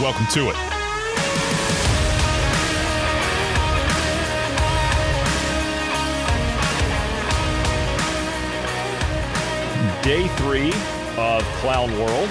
Welcome to it. Day three of Clown World.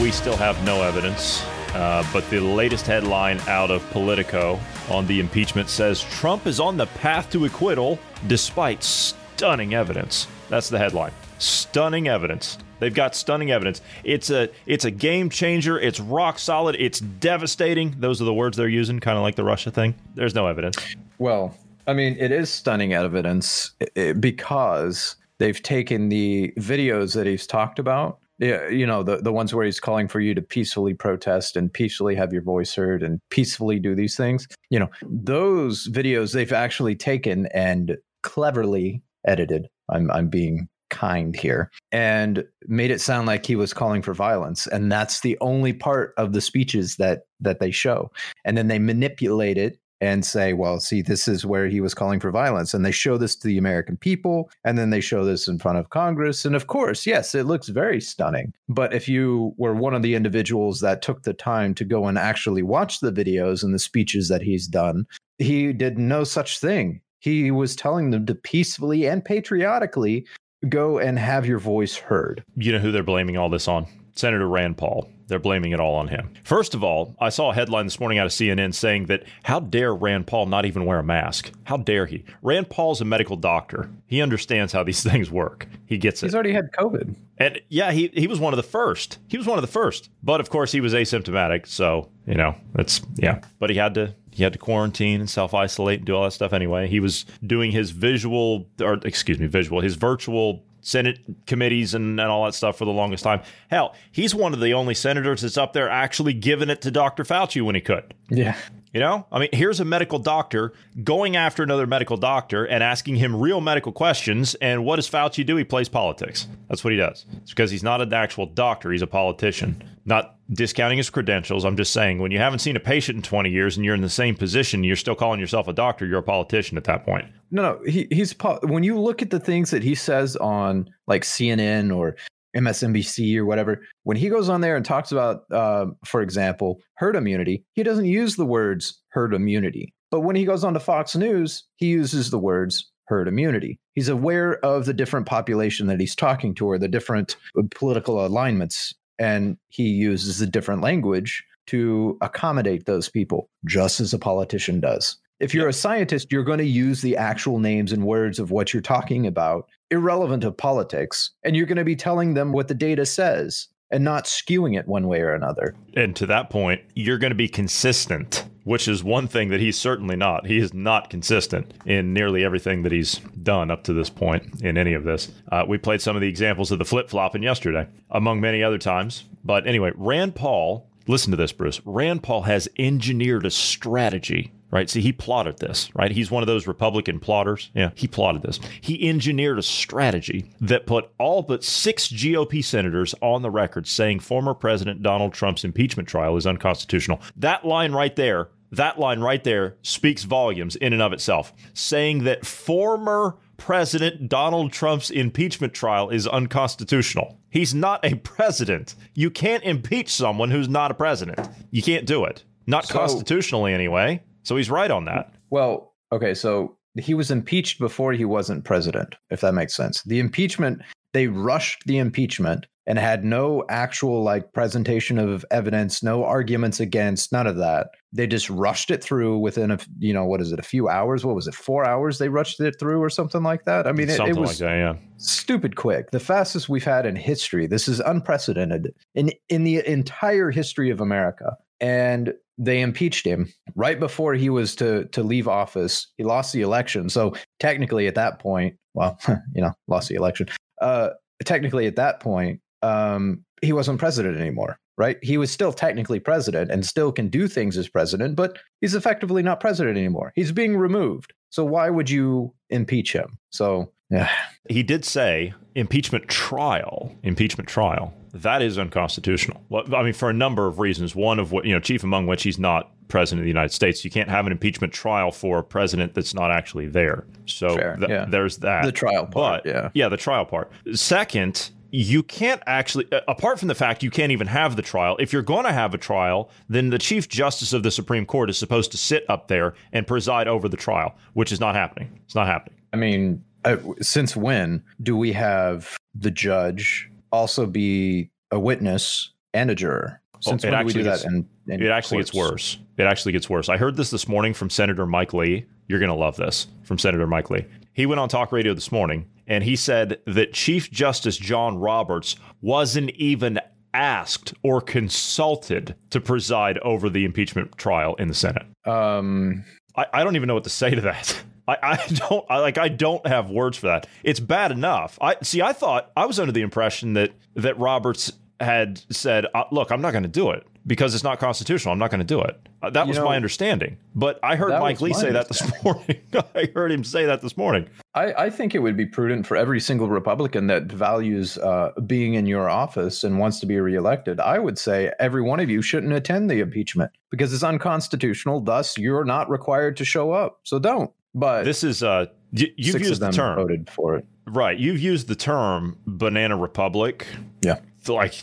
We still have no evidence, uh, but the latest headline out of Politico on the impeachment says Trump is on the path to acquittal despite stunning evidence. That's the headline. Stunning evidence. They've got stunning evidence. It's a it's a game changer. It's rock solid. It's devastating. Those are the words they're using, kind of like the Russia thing. There's no evidence. Well, I mean, it is stunning evidence eh, because they've taken the videos that he's talked about. Yeah, you know, the, the ones where he's calling for you to peacefully protest and peacefully have your voice heard and peacefully do these things. You know, those videos they've actually taken and cleverly edited. I'm I'm being kind here and made it sound like he was calling for violence. And that's the only part of the speeches that that they show. And then they manipulate it and say well see this is where he was calling for violence. And they show this to the american people. And then they show this in front of congress. And of course yes it looks very stunning. But if you were one of the individuals that took the time to go and actually watch the videos and the speeches that he's done he did no such thing. He was telling them to peacefully and patriotically go and have your voice heard. You know who they're blaming all this on? Senator Rand Paul. They're blaming it all on him. First of all, I saw a headline this morning out of CNN saying that how dare Rand Paul not even wear a mask? How dare he? Rand Paul's a medical doctor. He understands how these things work. He gets it. He's already had COVID. And yeah, he, he was one of the first. He was one of the first. But of course, he was asymptomatic. So, you know, that's, yeah. But he had to he had to quarantine and self isolate and do all that stuff anyway. He was doing his visual, or excuse me, visual, his virtual Senate committees and, and all that stuff for the longest time. Hell, he's one of the only senators that's up there actually giving it to Dr. Fauci when he could. Yeah. You know, I mean, here's a medical doctor going after another medical doctor and asking him real medical questions. And what does Fauci do? He plays politics. That's what he does. It's because he's not an actual doctor, he's a politician. Not discounting his credentials. I'm just saying, when you haven't seen a patient in 20 years and you're in the same position, you're still calling yourself a doctor, you're a politician at that point. No, no, he, he's when you look at the things that he says on like CNN or MSNBC or whatever, when he goes on there and talks about, uh, for example, herd immunity, he doesn't use the words herd immunity. But when he goes on to Fox News, he uses the words herd immunity. He's aware of the different population that he's talking to or the different uh, political alignments, and he uses a different language to accommodate those people, just as a politician does. If you're a scientist, you're going to use the actual names and words of what you're talking about, irrelevant of politics, and you're going to be telling them what the data says and not skewing it one way or another. And to that point, you're going to be consistent, which is one thing that he's certainly not. He is not consistent in nearly everything that he's done up to this point in any of this. Uh, we played some of the examples of the flip flopping yesterday, among many other times. But anyway, Rand Paul, listen to this, Bruce. Rand Paul has engineered a strategy right? See, he plotted this, right? He's one of those Republican plotters. Yeah, he plotted this. He engineered a strategy that put all but six GOP senators on the record saying former President Donald Trump's impeachment trial is unconstitutional. That line right there, that line right there speaks volumes in and of itself, saying that former President Donald Trump's impeachment trial is unconstitutional. He's not a president. You can't impeach someone who's not a president. You can't do it. Not so, constitutionally, anyway. So he's right on that. Well, okay, so he was impeached before he wasn't president, if that makes sense. The impeachment, they rushed the impeachment and had no actual like presentation of evidence, no arguments against, none of that. They just rushed it through within a you know what is it, a few hours? What was it, four hours? They rushed it through or something like that. I mean, it, it was like that, yeah. stupid quick, the fastest we've had in history. This is unprecedented in in the entire history of America. And they impeached him right before he was to to leave office. He lost the election, so technically at that point, well, you know, lost the election. Uh, technically at that point, um, he wasn't president anymore, right? He was still technically president and still can do things as president, but he's effectively not president anymore. He's being removed. So why would you impeach him? So yeah. He did say impeachment trial, impeachment trial. That is unconstitutional. Well, I mean, for a number of reasons. One of what, you know, chief among which he's not president of the United States. You can't have an impeachment trial for a president that's not actually there. So Fair, th- yeah. there's that. The trial part, But, yeah. Yeah, the trial part. Second, you can't actually, apart from the fact you can't even have the trial, if you're going to have a trial, then the Chief Justice of the Supreme Court is supposed to sit up there and preside over the trial, which is not happening. It's not happening. I mean, uh, since when do we have the judge also be a witness and a juror? Since Oh, it when do we do actually that? gets- In, in It actually gets worse. It actually gets worse. I heard this this morning from Senator Mike Lee. You're going to love this from Senator Mike Lee. He went on talk radio this morning and he said that Chief Justice John Roberts wasn't even asked or consulted to preside over the impeachment trial in the Senate. Um, I, I don't even know what to say to that. I, I don't I, like I don't have words for that. It's bad enough. I see. I thought I was under the impression that that Roberts had said, uh, "Look, I'm not going to do it because it's not constitutional. I'm not going to do it." Uh, that You was know, my understanding. But I heard Mike Lee say that this morning. I heard him say that this morning. I, I think it would be prudent for every single Republican that values uh, being in your office and wants to be reelected. I would say every one of you shouldn't attend the impeachment because it's unconstitutional. Thus, you're not required to show up. So don't. But This is uh, y- you've used the term voted for it. right. You've used the term "banana republic." Yeah. Like,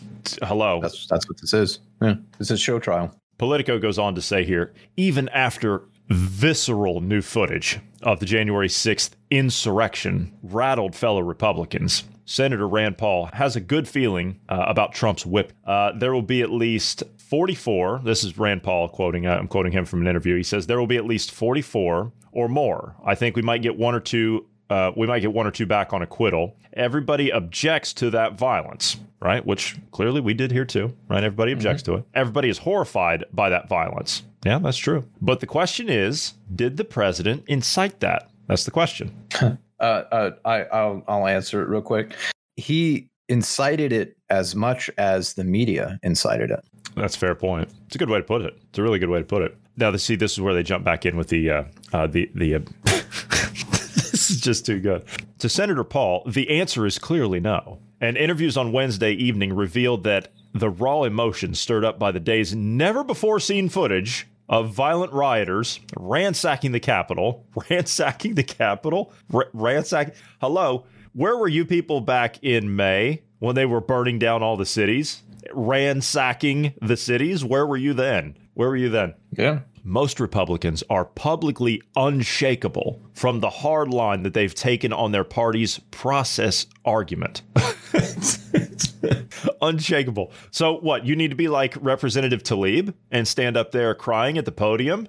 hello. That's that's what this is. Yeah, this is show trial. Politico goes on to say here even after visceral new footage of the January 6th insurrection rattled fellow Republicans, Senator Rand Paul has a good feeling uh, about Trump's whip. Uh, there will be at least 44. This is Rand Paul quoting. Uh, I'm quoting him from an interview. He says there will be at least 44 or more. I think we might get one or two. Uh, we might get one or two back on acquittal. Everybody objects to that violence, right? Which clearly we did here too, right? Everybody objects to it. Everybody is horrified by that violence. Yeah, that's true. But the question is, did the president incite that? That's the question. Uh, uh, I, I'll I'll answer it real quick. He incited it as much as the media incited it. That's a fair point. It's a good way to put it. It's a really good way to put it. Now, see, this is where they jump back in with the uh, uh, the the. Uh, this is just too good. To Senator Paul, the answer is clearly no. And interviews on Wednesday evening revealed that the raw emotion stirred up by the day's never before seen footage of violent rioters ransacking the Capitol, ransacking the Capitol, r- ransack. Hello, where were you people back in May when they were burning down all the cities, ransacking the cities? Where were you then? Where were you then? Yeah. Most Republicans are publicly unshakable from the hard line that they've taken on their party's process argument. unshakable. So, what? You need to be like Representative Tlaib and stand up there crying at the podium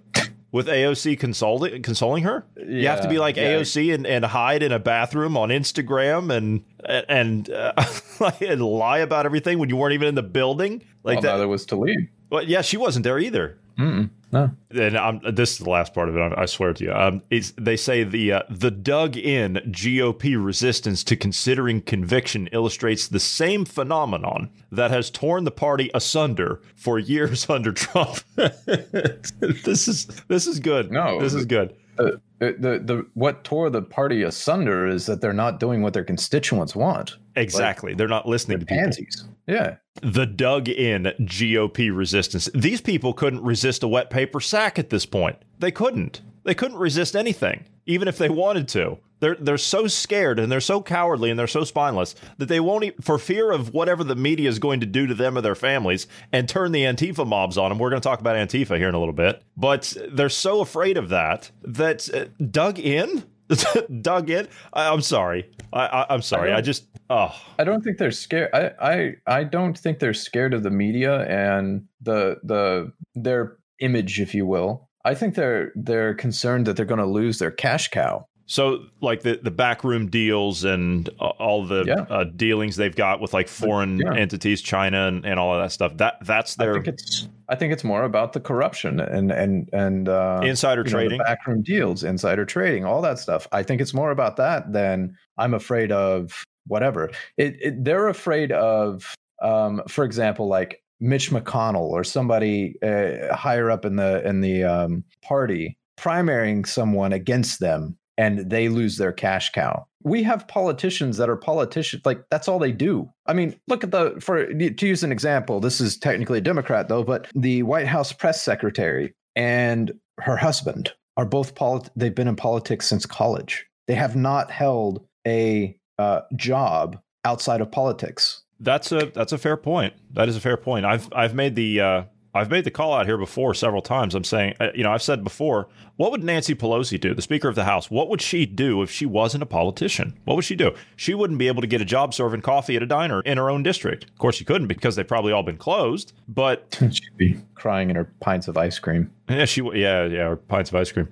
with AOC consoling, consoling her? you have to be like yeah. AOC and, and hide in a bathroom on Instagram and and, uh, and lie about everything when you weren't even in the building? Like Well, that? neither was lead. Well, yeah, she wasn't there either. Mm-mm. No. And I'm, this is the last part of it. I, I swear to you. Um, it's, they say the uh, the dug-in GOP resistance to considering conviction illustrates the same phenomenon that has torn the party asunder for years under Trump. this is this is good. No, this is good. The, the the what tore the party asunder is that they're not doing what their constituents want. Exactly. They're not listening They're to people. pansies. Yeah. the dug in GOP resistance. These people couldn't resist a wet paper sack at this point. They couldn't. They couldn't resist anything, even if they wanted to. They're they're so scared and they're so cowardly and they're so spineless that they won't, e- for fear of whatever the media is going to do to them or their families, and turn the Antifa mobs on them. We're going to talk about Antifa here in a little bit, but they're so afraid of that that uh, dug in, dug in. I, I'm sorry. I, I, I'm sorry. I, don't- just oh. I don't think they're scared. I, I I don't think they're scared of the media and the the their image, if you will. I think they're they're concerned that they're going to lose their cash cow. So, like the the backroom deals and uh, all the Yeah. uh, dealings they've got with like foreign Yeah. entities, China and, and all of that stuff. That that's I their think it's I think it's more about the corruption and and and uh, insider you know, trading. backroom deals, insider trading, all that stuff. I think it's more about that than I'm afraid of whatever. It, it they're afraid of, um, for example, like Mitch McConnell or somebody uh, higher up in the in the um, party primarying someone against them and they lose their cash cow. We have politicians that are politicians like that's all they do. I mean, look at the for to use an example, this is technically a Democrat though, but the White House press secretary and her husband are both polit- they've been in politics since college. They have not held a uh, job outside of politics. That's a that's a fair point. That is a fair point. I've I've made the uh, I've made the call out here before several times. I'm saying, uh, you know, I've said before, what would Nancy Pelosi do, the Speaker of the House? What would she do if she wasn't a politician? What would she do? She wouldn't be able to get a job serving coffee at a diner in her own district. Of course, she couldn't because they've probably all been closed. But she'd be crying in her pints of ice cream. Yeah, she yeah yeah, her pints of ice cream.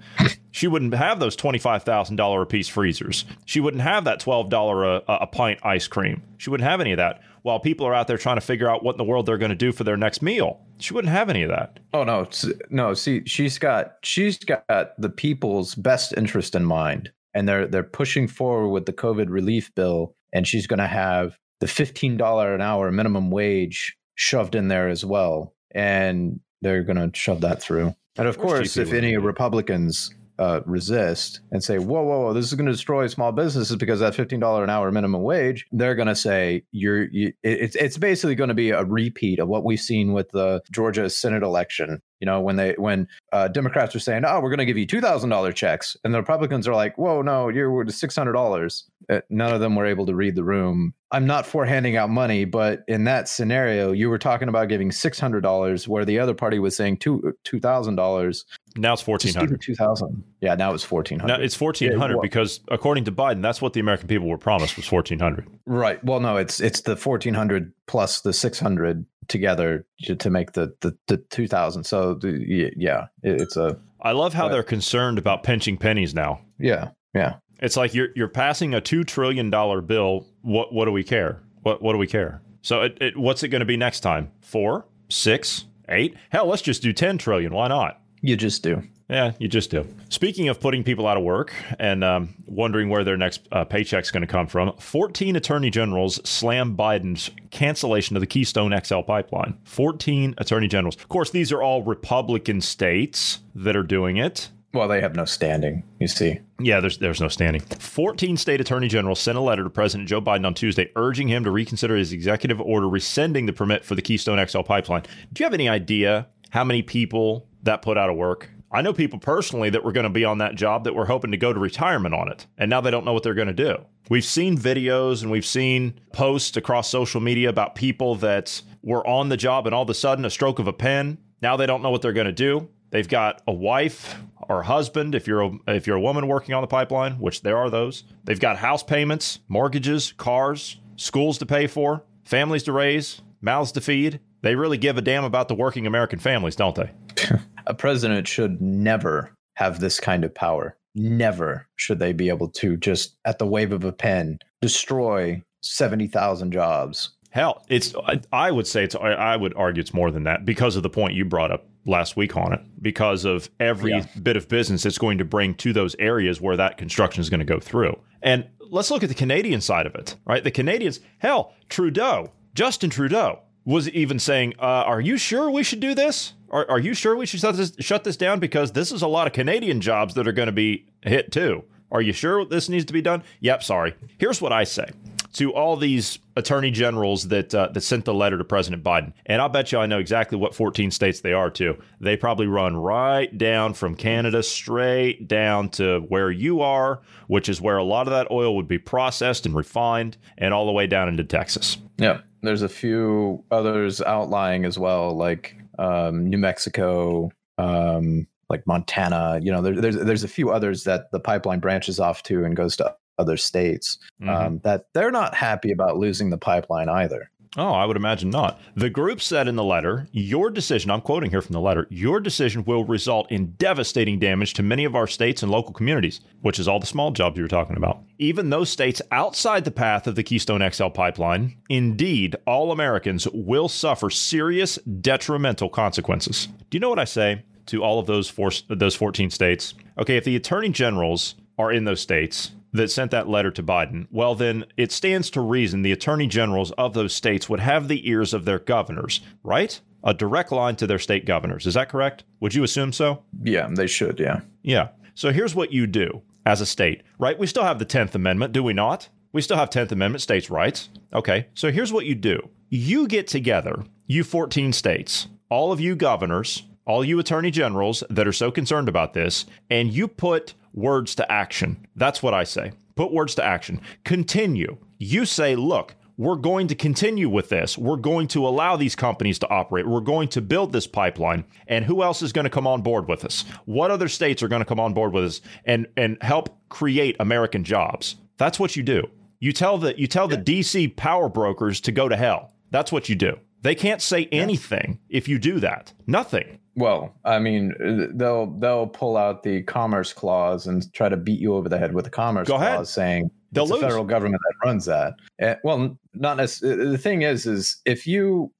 She wouldn't have those twenty five thousand dollar a piece freezers. She wouldn't have that twelve dollar uh, a, a pint ice cream. She wouldn't have any of that. While people are out there trying to figure out what in the world they're going to do for their next meal, she wouldn't have any of that. Oh no, no. See, she's got she's got the people's best interest in mind, and they're they're pushing forward with the COVID relief bill, and she's going to have the fifteen dollar an hour minimum wage shoved in there as well, and they're going to shove that through. And of course, if any Republicans uh, resist and say, whoa, whoa, whoa, this is going to destroy small businesses because that $15 an hour minimum wage, they're going to say, you're, you, it's, it's basically going to be a repeat of what we've seen with the Georgia Senate election. You know, when they when uh, Democrats are saying, "Oh, we're going to give you two thousand dollar checks," and the Republicans are like, "Whoa, no, you're six hundred dollars." Uh, Uh, none of them were able to read the room. I'm not for handing out money, but in that scenario, you were talking about giving six hundred dollars, where the other party was saying two uh, two thousand dollars. Now it's fourteen hundred. Two thousand. Yeah, now it's fourteen hundred. Now it's fourteen hundred yeah, because according to Biden, that's what the American people were promised was fourteen hundred. Right. Well, no, it's it's the fourteen hundred plus the six hundred together to, to make the the, the 2000 so the, yeah it, it's a i love how but, they're concerned about pinching pennies now yeah yeah it's like you're you're passing a 2 trillion dollar bill. What what do we care? What what do we care? So it, it what's it going to be next time? Four? Six? Eight? Hell let's just do 10 trillion. Why not? You just do. Yeah, you just do. Speaking of putting people out of work and um, wondering where their next uh, paycheck's going to come from, 14 attorney generals slam Biden's cancellation of the Keystone XL pipeline. 14 attorney generals. Of course, these are all Republican states that are doing it. Well, they have no standing, you see. Yeah, there's there's no standing. 14 state attorney generals sent a letter to President Joe Biden on Tuesday urging him to reconsider his executive order rescinding the permit for the Keystone XL pipeline. Do you have any idea how many people that put out of work? I know people personally that were going to be on that job that were hoping to go to retirement on it, and now they don't know what they're going to do. We've seen videos and we've seen posts across social media about people that were on the job and all of a sudden, a stroke of a pen, now they don't know what they're going to do. They've got a wife or husband if you're a, if you're a woman working on the pipeline, which there are those. They've got house payments, mortgages, cars, schools to pay for, families to raise, mouths to feed. They really give a damn about the working American families, don't they? a president should never have this kind of power. Never should they be able to just at the wave of a pen destroy 70,000 jobs. Hell, it's I would say it's I would argue it's more than that because of the point you brought up last week on it because of every yeah. bit of business it's going to bring to those areas where that construction is going to go through. And let's look at the Canadian side of it, right? The Canadians, hell, Trudeau, Justin Trudeau was even saying, uh, "Are you sure we should do this? Are, are you sure we should shut this, shut this down? Because this is a lot of Canadian jobs that are going to be hit too. Are you sure this needs to be done? Yep. Sorry. Here's what I say to all these attorney generals that uh, that sent the letter to President Biden, and I'll bet you I know exactly what 14 states they are too. They probably run right down from Canada straight down to where you are, which is where a lot of that oil would be processed and refined, and all the way down into Texas. Yeah. There's a few others outlying as well, like um, New Mexico, um, like Montana. You know, there, there's there's a few others that the pipeline branches off to and goes to other states. Mm-hmm. Um, that they're not happy about losing the pipeline either. Oh, I would imagine not. The group said in the letter, your decision, I'm quoting here from the letter, your decision will result in devastating damage to many of our states and local communities, which is all the small jobs you were talking about. Even those states outside the path of the Keystone XL pipeline, indeed, all Americans will suffer serious detrimental consequences. Do you know what I say to all of those four, those 14 states? Okay, if the attorney generals are in those states that sent that letter to Biden, well, then it stands to reason the attorney generals of those states would have the ears of their governors, right? A direct line to their state governors. Is that correct? Would you assume so? Yeah, they should. Yeah. Yeah. So here's what you do as a state, right? We still have the 10th Amendment, do we not? We still have 10th Amendment states' rights. Okay. So here's what you do you get together, you 14 states, all of you governors, all you attorney generals that are so concerned about this, and you put words to action. That's what I say. Put words to action. Continue. You say, look, we're going to continue with this. We're going to allow these companies to operate. We're going to build this pipeline. And who else is going to come on board with us? What other states are going to come on board with us and and help create American jobs? That's what you do. You tell the you tell the DC power brokers to go to hell. That's what you do. They can't say anything if you do that. Nothing. Well, I mean, they'll they'll pull out the commerce clause and try to beat you over the head with the commerce Go clause, ahead. saying They'll it's the federal government that runs that. Eh, well, not necessarily. The thing is, is if you,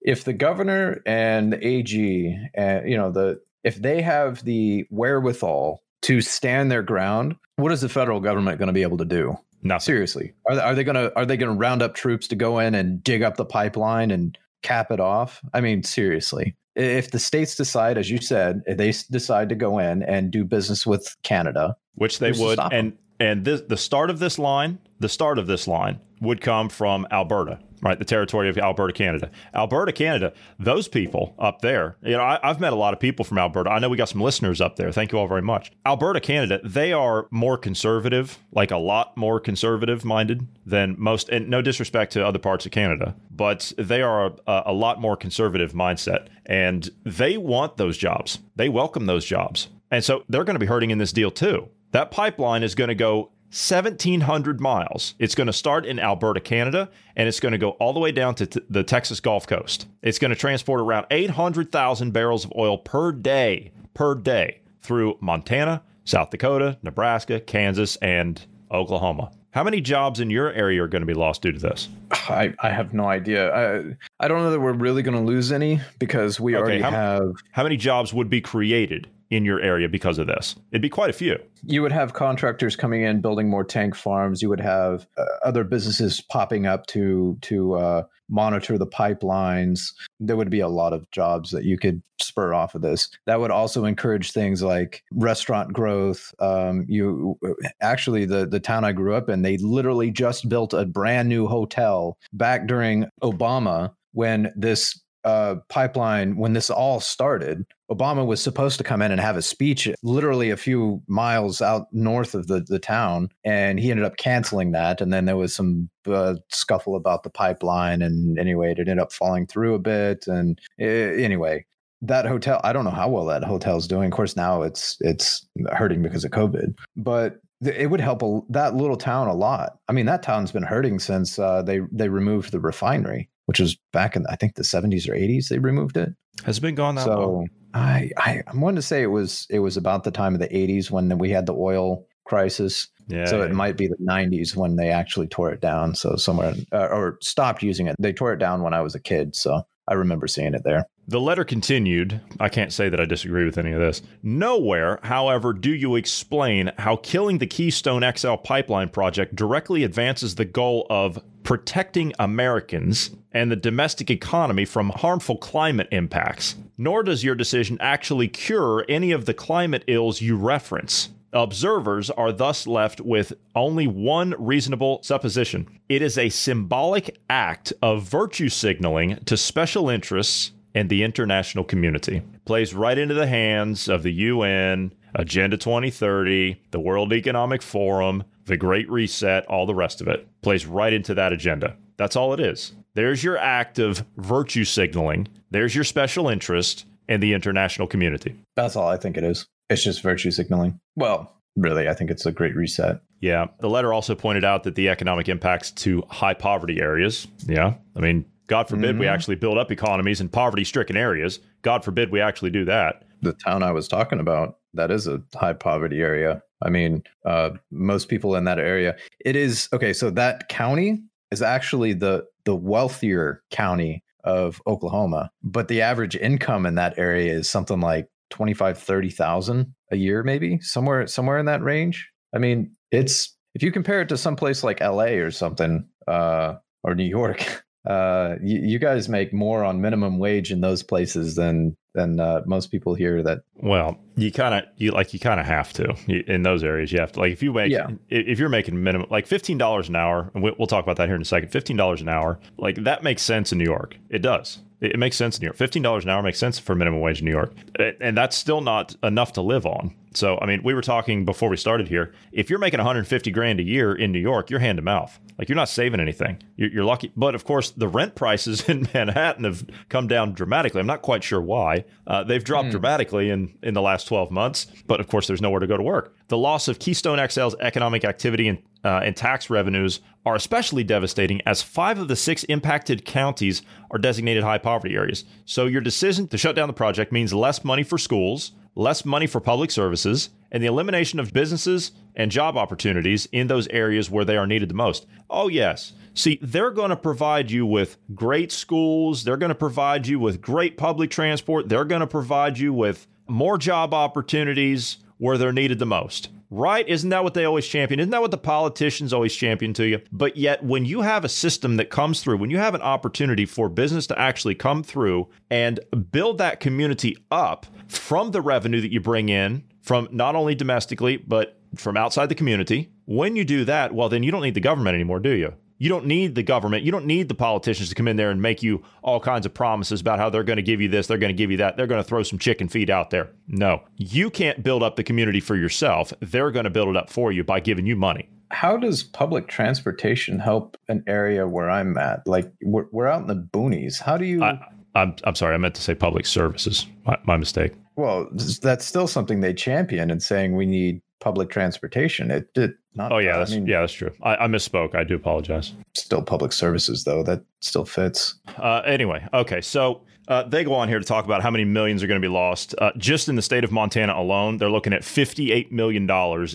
if the governor and the AG, and you know the, if they have the wherewithal to stand their ground, what is the federal government going to be able to do? Nothing. Seriously, are they, are they gonna are they gonna round up troops to go in and dig up the pipeline and cap it off? I mean, seriously, if the states decide, as you said, if they decide to go in and do business with Canada, which they would and and this, the start of this line the start of this line would come from alberta right the territory of alberta canada. Alberta canada those people up there you know I, i've met a lot of people from alberta. I know we got some listeners up there. Thank you all very much. Alberta canada they are more conservative like a lot more conservative minded than most and no disrespect to other parts of canada but they are a, a lot more conservative mindset and they want those jobs. They welcome those jobs. And so they're going to be hurting in this deal too. That pipeline is going to go 1,700 miles. It's going to start in Alberta, Canada, and it's going to go all the way down to t- the Texas Gulf Coast. It's going to transport around 800,000 barrels of oil per day, per day, through Montana, South Dakota, Nebraska, Kansas, and Oklahoma. How many jobs in your area are going to be lost due to this? I, I have no idea. I I don't know that we're really going to lose any because we Okay, already how- have. How many jobs would be created in your area because of this? It'd be quite a few. You would have contractors coming in, building more tank farms. You would have uh, other businesses popping up to to uh, monitor the pipelines. There would be a lot of jobs that you could spur off of this. That would also encourage things like restaurant growth. Um, you actually the the town I grew up in, they literally just built a brand new hotel back during Obama when this uh, pipeline when this all started. Obama was supposed to come in and have a speech literally a few miles out north of the, the town, and he ended up canceling that. And then there was some uh, scuffle about the pipeline, and anyway, it ended up falling through a bit. And uh, anyway, that hotel, I don't know how well that hotel's doing. Of course, now it's it's hurting because of COVID, but it would help a, that little town a lot. I mean, that town's been hurting since uh, they they removed the refinery, which was back in I think the 70s or 80s. They removed it Has it been gone that long? so I, I I'm wanting to say it was it was about the time of the 80s when we had the oil crisis. Yeah. so yeah, it might be the 90s when they actually tore it down. So somewhere uh, or stopped using it. They tore it down when I was a kid. So I remember seeing it there. The letter continued. I can't say that I disagree with any of this. Nowhere, however, do you explain how killing the Keystone XL pipeline project directly advances the goal of protecting Americans and the domestic economy from harmful climate impacts. Nor does your decision actually cure any of the climate ills you reference. Observers are thus left with only one reasonable supposition. It is a symbolic act of virtue signaling to special interests and the international community. Plays right into the hands of the UN, Agenda 2030, the World Economic Forum, the Great Reset, all the rest of it. Plays right into that agenda. That's all it is. There's your act of virtue signaling, there's your special interest and the international community. That's all I think it is. It's just virtue signaling. Well, really, I think it's a great reset. Yeah. The letter also pointed out that the economic impacts to high poverty areas. Yeah. I mean, God forbid we Mhm. actually build up economies in poverty stricken areas. God forbid we actually do that. the town I was talking about, that is a high poverty area. I mean, uh, most people in that area, it is okay. So that county is actually the the wealthier county of Oklahoma, but the average income in that area is something like 25, 30,000 a year, maybe somewhere somewhere in that range. I mean, it's if you compare it to some place like LA or something, uh, or New York, uh, you, you, guys make more on minimum wage in those places than than uh, most people here. That well, you kind of you like you kind of have to you, in those areas. You have to like if you make yeah. if you're making minimum like fifteen dollars an hour, and we'll talk about that here in a second. Fifteen dollars an hour, like that makes sense in New York. It does. It, makes sense in New York. Fifteen dollars an hour makes sense for minimum wage in New York, and that's still not enough to live on. So, I mean, we were talking before we started here. If you're making 150 grand a year in New York, you're hand to mouth. Like you're not saving anything. You're, you're, lucky. But of course, the rent prices in Manhattan have come down dramatically. I'm not quite sure why. Uh, they've dropped mm. dramatically in in the last 12 months. But of course, there's nowhere to go to work. The loss of Keystone XL's economic activity and uh, and tax revenues are especially devastating as five of the six impacted counties are designated high poverty areas. So, your decision to shut down the project means less money for schools, less money for public services, and the elimination of businesses and job opportunities in those areas where they are needed the most. Oh, yes. See, they're going to provide you with great schools. They're going to provide you with great public transport. They're going to provide you with more job opportunities where they're needed the most. Right? Isn't that what they always champion? Isn't that what the politicians always champion to you? But yet, when you have a system that comes through, when you have an opportunity for business to actually come through and build that community up from the revenue that you bring in from not only domestically, but from outside the community, when you do that, well, then you don't need the government anymore, do you? You don't need the government. You don't need the politicians to come in there and make you all kinds of promises about how they're going to give you this, they're going to give you that, they're going to throw some chicken feed out there. No, you can't build up the community for yourself. They're going to build it up for you by giving you money. How does public transportation help an area where I'm at? Like we're, we're out in the boonies. How do you? I, I'm, I'm sorry, I meant to say public services. My, my mistake. Well, that's still something they champion and saying we need public transportation. It did not. Oh yeah, that's, I mean, yeah, that's true. I, I, misspoke. I do apologize. Still public services though. That still fits. Uh, anyway, okay, so. Uh, they go on here to talk about how many millions are going to be lost. Uh, just in the state of Montana alone, they're looking at $58 million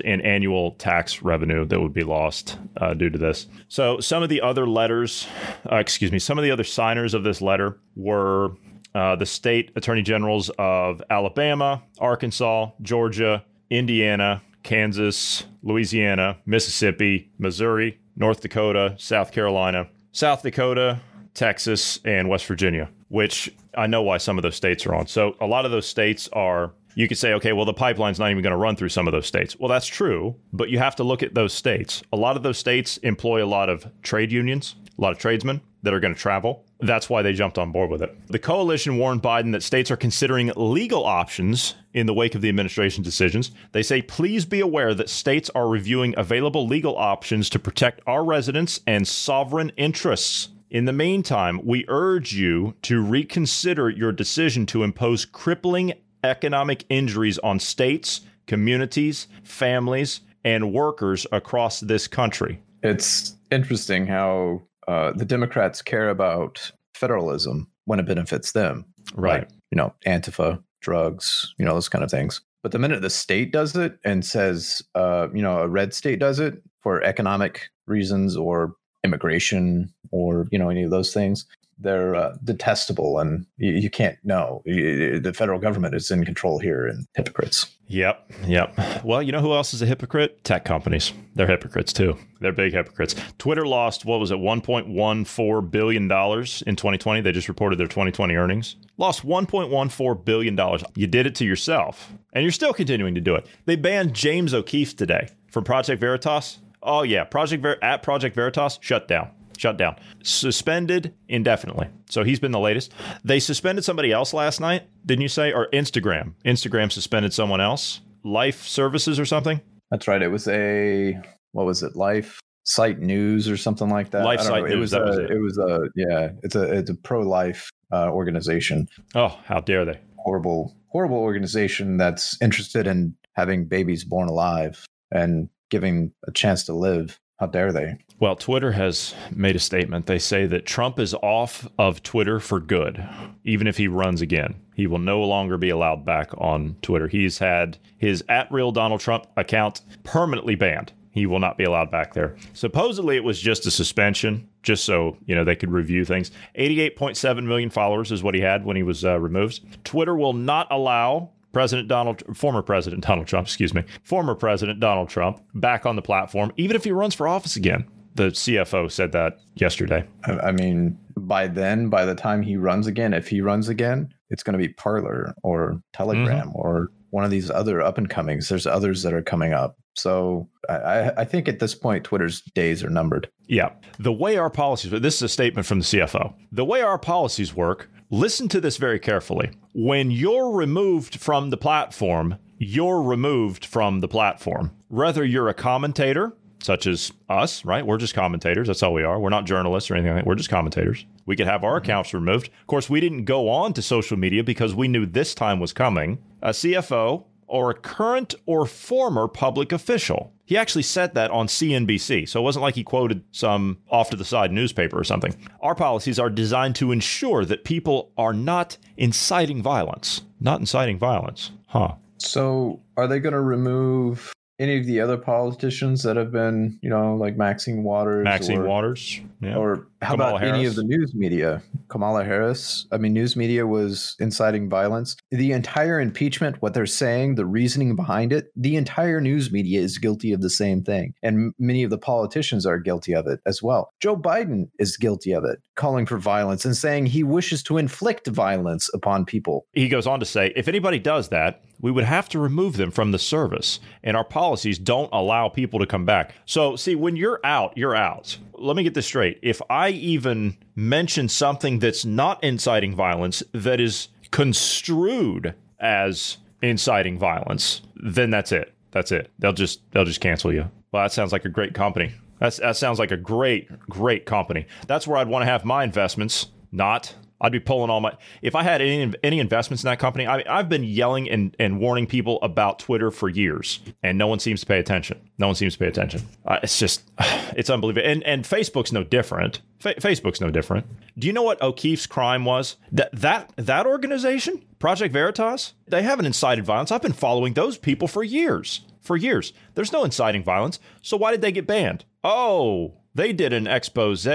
in annual tax revenue that would be lost uh, due to this. So, some of the other letters, uh, excuse me, some of the other signers of this letter were uh, the state attorney generals of Alabama, Arkansas, Georgia, Indiana, Kansas, Louisiana, Mississippi, Missouri, North Dakota, South Carolina, South Dakota, Texas, and West Virginia, which I know why some of those states are on. So a lot of those states are, you could say, okay, well, the pipeline's not even going to run through some of those states. Well, that's true, but you have to look at those states. A lot of those states employ a lot of trade unions, a lot of tradesmen that are going to travel. That's why they jumped on board with it. The coalition warned Biden that states are considering legal options in the wake of the administration's decisions. They say, please be aware that states are reviewing available legal options to protect our residents and sovereign interests. In the meantime, we urge you to reconsider your decision to impose crippling economic injuries on states, communities, families, and workers across this country. It's interesting how uh, the Democrats care about federalism when it benefits them. Right. Like, you know, Antifa, drugs, you know, those kind of things. But the minute the state does it and says, uh, you know, a red state does it for economic reasons or immigration or, you know, any of those things, they're uh, detestable and you, you can't know. The federal government is in control here and hypocrites. Yep. Yep. Well, you know who else is a hypocrite? Tech companies. They're hypocrites too. They're big hypocrites. Twitter lost, what was it, $1.14 billion in 2020. They just reported their 2020 earnings. Lost $1.14 billion. You did it to yourself, and you're still continuing to do it. They banned James O'Keefe today from Project Veritas. Oh, yeah. Project Ver- at Project Veritas, shut down shut down, suspended indefinitely. So he's been the latest. They suspended somebody else last night, didn't you say? Or Instagram. Instagram suspended someone else. Life Services or something. That's right. It was a what was it? Life Site News or something like that. Life Site News. It was, a, was it. it. was a yeah. It's a it's a pro life uh, organization. Oh, how dare they! Horrible, horrible organization that's interested in having babies born alive and giving a chance to live how dare they? Well, Twitter has made a statement. They say that Trump is off of Twitter for good, even if he runs again. He will no longer be allowed back on Twitter. He's had his at real Donald Trump account permanently banned. He will not be allowed back there. Supposedly, it was just a suspension, just so you know they could review things. 88.7 million followers is what he had when he was uh, removed. Twitter will not allow President Donald, former President Donald Trump, excuse me, former President Donald Trump back on the platform, even if he runs for office again. The CFO said that yesterday. I mean, by then, by the time he runs again, if he runs again, it's going to be Parler or Telegram mm-hmm. or one of these other up and comings. There's others that are coming up. So I, I, think at this point, Twitter's days are numbered. Yeah. The way our policies, this is a statement from the CFO. The way our policies work, listen to this very carefully. When you're removed from the platform, you're removed from the platform. Whether you're a commentator, such as us, right? We're just commentators. That's all we are. We're not journalists or anything like that. We're just commentators. We could have our mm-hmm. accounts removed. Of course, we didn't go on to social media because we knew this time was coming. A CFO or a current or former public official. He actually said that on CNBC, so it wasn't like he quoted some off to the side newspaper or something. Our policies are designed to ensure that people are not inciting violence. Not inciting violence. Huh. So, are they going to remove any of the other politicians that have been, you know, like Maxine Waters, Maxine or, Waters, yeah. or how Kamala about Harris. any of the news media? Kamala Harris. I mean, news media was inciting violence. The entire impeachment, what they're saying, the reasoning behind it, the entire news media is guilty of the same thing, and many of the politicians are guilty of it as well. Joe Biden is guilty of it, calling for violence and saying he wishes to inflict violence upon people. He goes on to say, if anybody does that, we would have to remove them from the service. And our policies don't allow people to come back. So, see, when you're out, you're out. Let me get this straight. If I even mention something that's not inciting violence, that is construed as inciting violence, then that's it. That's it. They'll just they'll just cancel you. Well, that sounds like a great company. That's, that sounds like a great, great company. That's where I'd want to have my investments, not I'd be pulling all my. If I had any any investments in that company, I, I've been yelling and, and warning people about Twitter for years, and no one seems to pay attention. No one seems to pay attention. Uh, it's just, it's unbelievable. And and Facebook's no different. Fa- Facebook's no different. Do you know what O'Keefe's crime was? That that that organization, Project Veritas, they haven't incited violence. I've been following those people for years. For years, there's no inciting violence. So why did they get banned? Oh, they did an expose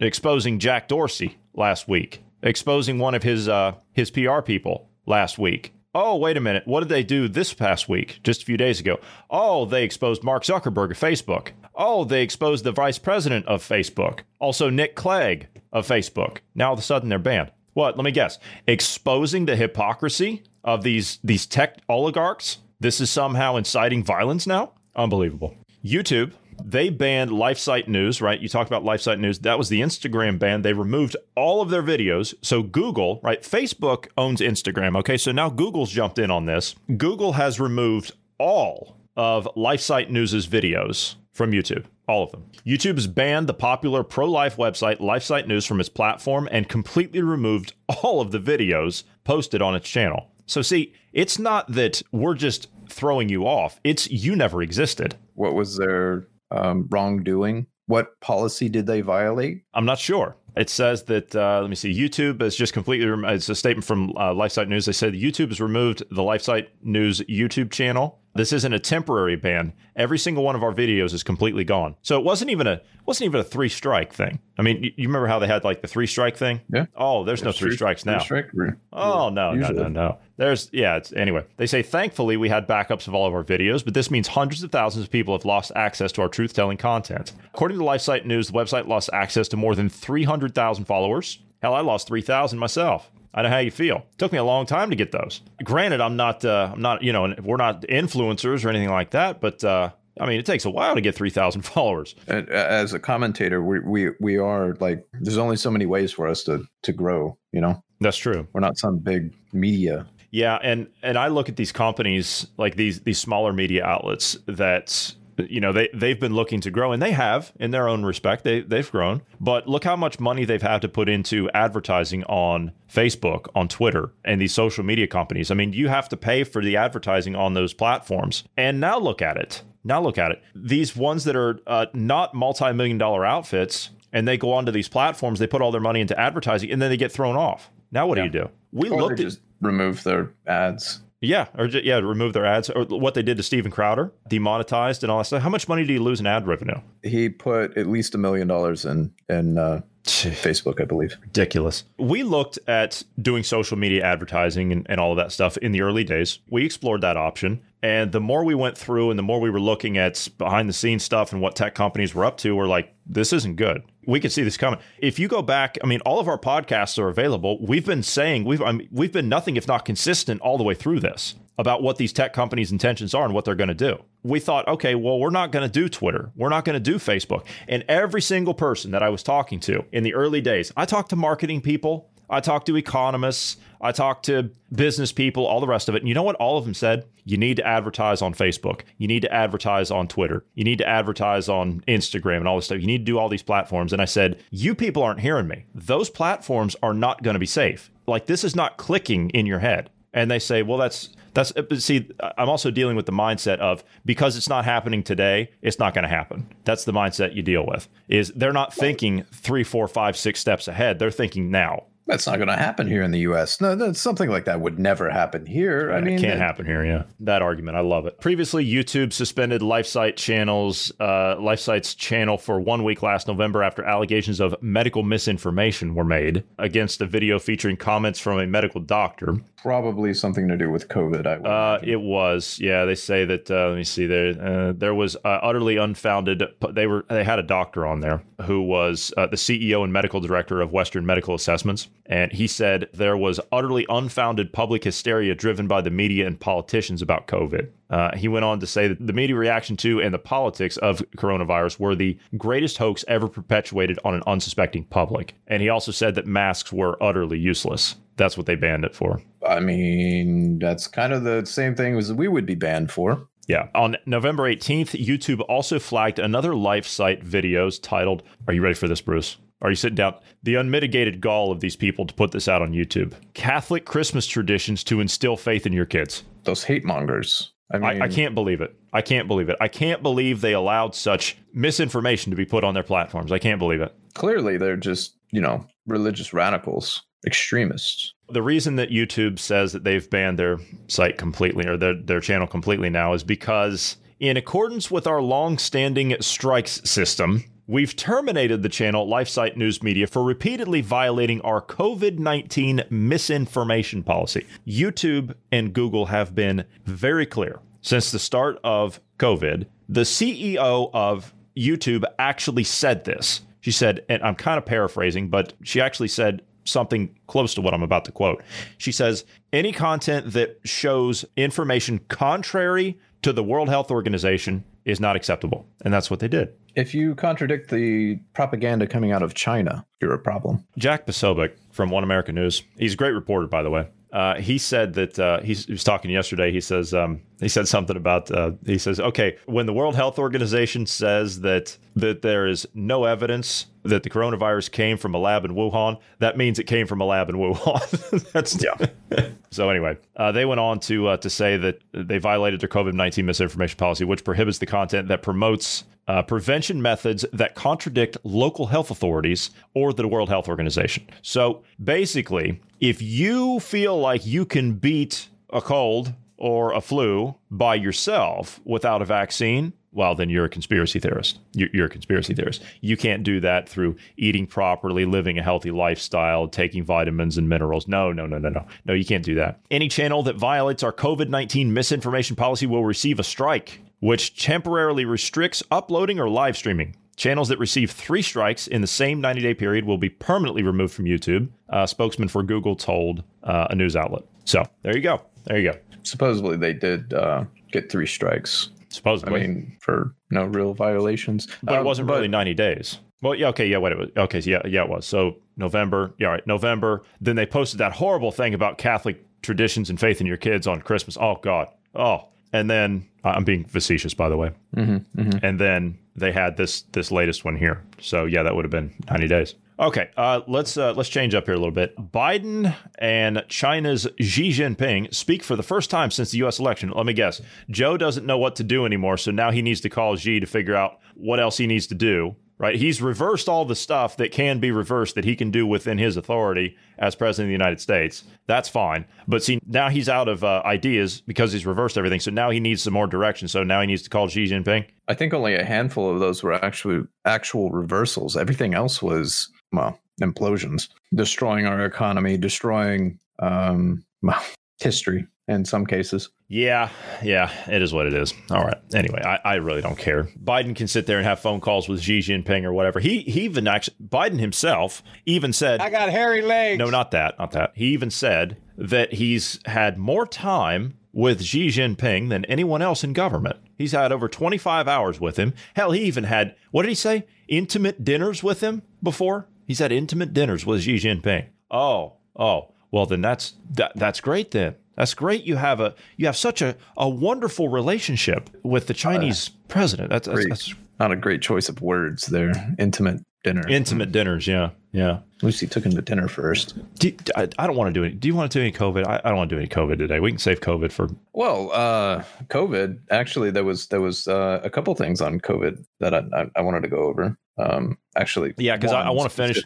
exposing Jack Dorsey last week exposing one of his uh, his PR people last week. Oh, wait a minute. What did they do this past week, just a few days ago? Oh, they exposed Mark Zuckerberg of Facebook. Oh, they exposed the vice president of Facebook. Also, Nick Clegg of Facebook. Now all of a sudden they're banned. What? Let me guess. Exposing the hypocrisy of these these tech oligarchs. This is somehow inciting violence now? Unbelievable. YouTube they banned LifeSite News, right? You talked about LifeSite News. That was the Instagram ban. They removed all of their videos. So Google, right? Facebook owns Instagram. Okay, so now Google's jumped in on this. Google has removed all of LifeSite News's videos from YouTube. All of them. YouTube has banned the popular pro life website LifeSite News from its platform and completely removed all of the videos posted on its channel. So, see, it's not that we're just throwing you off, it's you never existed. What was their um, wrongdoing? What policy did they violate? I'm not sure. It says that, uh, let me see, YouTube has just completely, rem- it's a statement from uh, LifeSite News. They said YouTube has removed the LifeSite News YouTube channel this isn't a temporary ban. Every single one of our videos is completely gone. So it wasn't even a wasn't even a three strike thing. I mean, you, you remember how they had like the three strike thing? Yeah. Oh, there's, there's no three, three strikes now. Three strike? Oh no, Usually. no, no, no. There's yeah. It's anyway. They say thankfully we had backups of all of our videos, but this means hundreds of thousands of people have lost access to our truth telling content. According to LifeSite News, the website lost access to more than 300,000 followers. Hell, I lost 3,000 myself. I know how you feel. It took me a long time to get those. Granted, I'm not, uh, I'm not, you know, we're not influencers or anything like that, but uh, I mean, it takes a while to get 3,000 followers. And as a commentator, we, we, we are like, there's only so many ways for us to, to grow, you know? That's true. We're not some big media. Yeah. And, and I look at these companies, like these, these smaller media outlets that you know they they've been looking to grow and they have in their own respect. They they've grown. But look how much money they've had to put into advertising on Facebook on Twitter and these social media companies. I mean you have to pay for the advertising on those platforms. And now look at it. Now look at it. These ones that are uh, not multi-million dollar outfits and they go onto these platforms they put all their money into advertising and then they get thrown off. Now what yeah. do you do? We or looked at just remove their ads yeah, or just, yeah, remove their ads, or what they did to Steven Crowder, demonetized and all that stuff. How much money do you lose in ad revenue? He put at least a million dollars in in uh, Facebook, I believe. Ridiculous. We looked at doing social media advertising and, and all of that stuff in the early days. We explored that option. And the more we went through and the more we were looking at behind the scenes stuff and what tech companies were up to, we're like, this isn't good. We could see this coming. If you go back, I mean, all of our podcasts are available. We've been saying we've I mean, we've been nothing if not consistent all the way through this about what these tech companies' intentions are and what they're going to do. We thought, okay, well, we're not going to do Twitter. We're not going to do Facebook. And every single person that I was talking to in the early days, I talked to marketing people, I talked to economists, I talked to business people, all the rest of it. And you know what all of them said? You need to advertise on Facebook. You need to advertise on Twitter. You need to advertise on Instagram and all this stuff. You need to do all these platforms. And I said, You people aren't hearing me. Those platforms are not going to be safe. Like this is not clicking in your head. And they say, Well, that's that's uh, see i'm also dealing with the mindset of because it's not happening today it's not going to happen that's the mindset you deal with is they're not thinking three four five six steps ahead they're thinking now that's not going to happen here in the U.S. No, no, something like that would never happen here. I mean, it can't happen here. Yeah, that argument, I love it. Previously, YouTube suspended LifeSite channels, uh, LifeSite's channel for one week last November after allegations of medical misinformation were made against a video featuring comments from a medical doctor. Probably something to do with COVID. I uh, it was. Yeah, they say that. Uh, let me see. There, uh, there was uh, utterly unfounded. They were. They had a doctor on there who was uh, the CEO and medical director of Western Medical Assessments and he said there was utterly unfounded public hysteria driven by the media and politicians about COVID. Uh, he went on to say that the media reaction to and the politics of coronavirus were the greatest hoax ever perpetuated on an unsuspecting public. And he also said that masks were utterly useless. That's what they banned it for. I mean, that's kind of the same thing as we would be banned for. Yeah. On November 18th, YouTube also flagged another LifeSite videos titled, Are you ready for this, Bruce? Are you sitting down? The unmitigated gall of these people to put this out on YouTube. Catholic Christmas traditions to instill faith in your kids. Those hate mongers. I, mean, I, I, can't believe it. I can't believe it. I can't believe they allowed such misinformation to be put on their platforms. I can't believe it. Clearly, they're just, you know, religious radicals, extremists. The reason that YouTube says that they've banned their site completely or their, their channel completely now is because, in accordance with our long standing strikes system, We've terminated the channel LifeSite News Media for repeatedly violating our COVID 19 misinformation policy. YouTube and Google have been very clear since the start of COVID. The CEO of YouTube actually said this. She said, and I'm kind of paraphrasing, but she actually said something close to what I'm about to quote. She says, any content that shows information contrary to the World Health Organization is not acceptable. And that's what they did. If you contradict the propaganda coming out of China, you're a problem. Jack Posobiec from One American News, he's a great reporter, by the way. Uh, he said that uh, he was talking yesterday. He says um, he said something about uh, he says okay when the World Health Organization says that that there is no evidence that the coronavirus came from a lab in Wuhan, that means it came from a lab in Wuhan. That's yeah. so anyway, uh, they went on to uh, to say that they violated their COVID nineteen misinformation policy, which prohibits the content that promotes uh, prevention methods that contradict local health authorities or the World Health Organization. So basically, if you feel like you can beat a cold or a flu by yourself without a vaccine, well, then you're a conspiracy theorist. You're, you're, a conspiracy theorist. You can't do that through eating properly, living a healthy lifestyle, taking vitamins and minerals. No, no, no, no, no. No, you can't do that. Any channel that violates our COVID 19 misinformation policy will receive a strike, which temporarily restricts uploading or live streaming. Channels that receive three strikes in the same 90 day period will be permanently removed from YouTube, a spokesman for Google told uh, a news outlet. So there you go. There you go. Supposedly they did uh, get three strikes. Supposedly. I mean, for no real violations. But it um, wasn't but, really 90 days. Well, yeah, okay, yeah, what it was. Okay, so yeah, yeah, it was. So November, yeah, all right, November. Then they posted that horrible thing about Catholic traditions and faith in your kids on Christmas. Oh God, oh, and then I'm being facetious, by the way. Mm-hmm, mm-hmm. And then they had this this latest one here. So yeah, that would have been 90 days. Okay, uh, let's uh, let's change up here a little bit. Biden and China's Xi Jinping speak for the first time since the U.S. election. Let me guess. Joe doesn't know what to do anymore, so now he needs to call Xi to figure out what else he needs to do right? He's reversed all the stuff that can be reversed that he can do within his authority as president of the United States. That's fine. But see, now he's out of uh, ideas because he's reversed everything. So now he needs some more direction. So now he needs to call Xi Jinping. I think only a handful of those were actually actual reversals. Everything else was well implosions, destroying our economy, destroying um, well, history in some cases. Yeah, yeah, it is what it is. All right. Anyway, I, I really don't care. Biden can sit there and have phone calls with Xi Jinping or whatever. He he even actually Biden himself even said I got hairy legs. No, not that, not that. He even said that he's had more time with Xi Jinping than anyone else in government. He's had over 25 hours with him. Hell, he even had what did he say? Intimate dinners with him before? He's had intimate dinners with Xi Jinping. Oh, oh. Well, then that's that, that's great then. That's great. You have a you have such a, a wonderful relationship with the Chinese uh, president. That's, that's, that's, not a great choice of words there. Intimate dinner. Intimate dinners. Yeah, yeah. Lucy took him to dinner first. Do, I, I, don't want to do it. Do you want to do any COVID? I, I, don't want to do any COVID today. We can save COVID for. Well, uh, COVID. Actually, there was there was uh, a couple things on COVID that I, I, I wanted to go over. Um, actually, yeah, because I, I want to finish.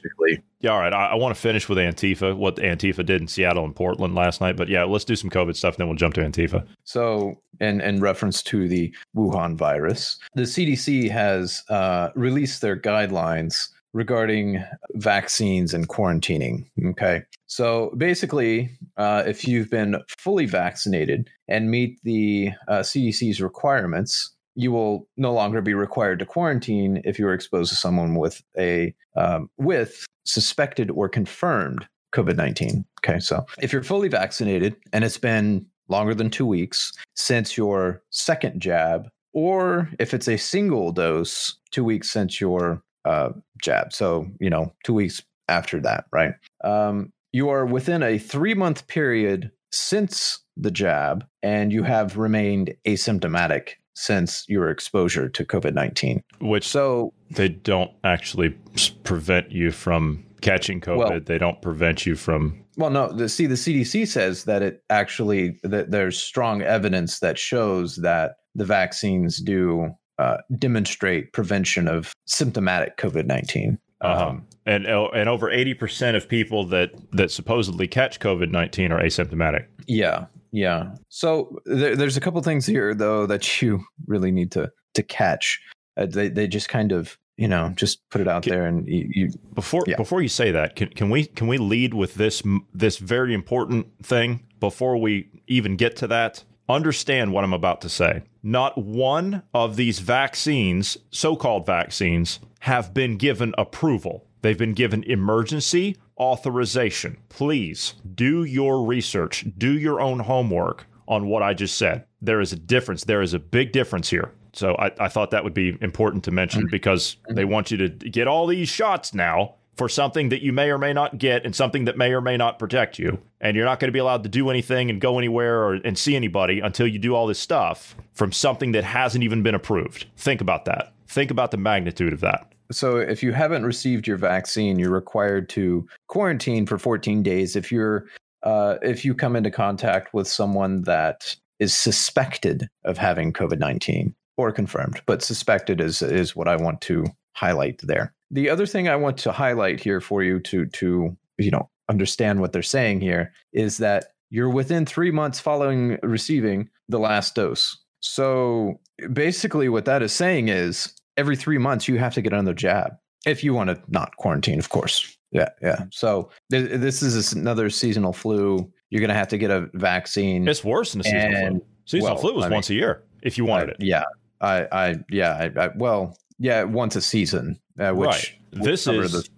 Yeah, all right. I, I want to finish with Antifa. What Antifa did in Seattle and Portland last night. But yeah, let's do some COVID stuff, and then we'll jump to Antifa. So, in in reference to the Wuhan virus, the CDC has uh, released their guidelines regarding vaccines and quarantining. Okay. So basically, uh, if you've been fully vaccinated and meet the uh, CDC's requirements, you will no longer be required to quarantine if you are exposed to someone with a um, with suspected or confirmed COVID nineteen. Okay, so if you're fully vaccinated and it's been longer than two weeks since your second jab, or if it's a single dose, two weeks since your uh, jab. So, you know, two weeks after that, right? Um, you are within a three month period since the jab, and you have remained asymptomatic since your exposure to COVID 19. Which so they don't actually prevent you from catching COVID. Well, they don't prevent you from. Well, no. The, see, the CDC says that it actually that there's strong evidence that shows that the vaccines do uh, demonstrate prevention of symptomatic COVID 19. Uh-huh. Um, and oh, and over eighty percent of people that that supposedly catch COVID nineteen are asymptomatic. Yeah, yeah. So there, there's a couple things here though that you really need to to catch. Uh, they they just kind of you know just put it out there and you, you before yeah. before you say that can can we can we lead with this this very important thing before we even get to that? Understand what I'm about to say. Not one of these vaccines, so called vaccines, have been given approval. They've been given emergency authorization. Please do your research, do your own homework on what I just said. There is a difference. There is a big difference here. So I, I thought that would be important to mention mm-hmm. because they want you to get all these shots now for something that you may or may not get and something that may or may not protect you. And you're not going to be allowed to do anything and go anywhere or, and see anybody until you do all this stuff from something that hasn't even been approved. Think about that. Think about the magnitude of that. So, if you haven't received your vaccine, you're required to quarantine for 14 days. If you're uh, if you come into contact with someone that is suspected of having COVID 19 or confirmed, but suspected is is what I want to highlight there. The other thing I want to highlight here for you to to you know understand what they're saying here is that you're within 3 months following receiving the last dose. So basically what that is saying is every 3 months you have to get another jab if you want to not quarantine, of course. Yeah, yeah. So th- this is another seasonal flu. You're going to have to get a vaccine. It's worse than a seasonal and, flu. Seasonal well, flu was I once mean, a year if you wanted I, it. Yeah, I, I, yeah, I, I, well, yeah, once a season, uh, which right. this is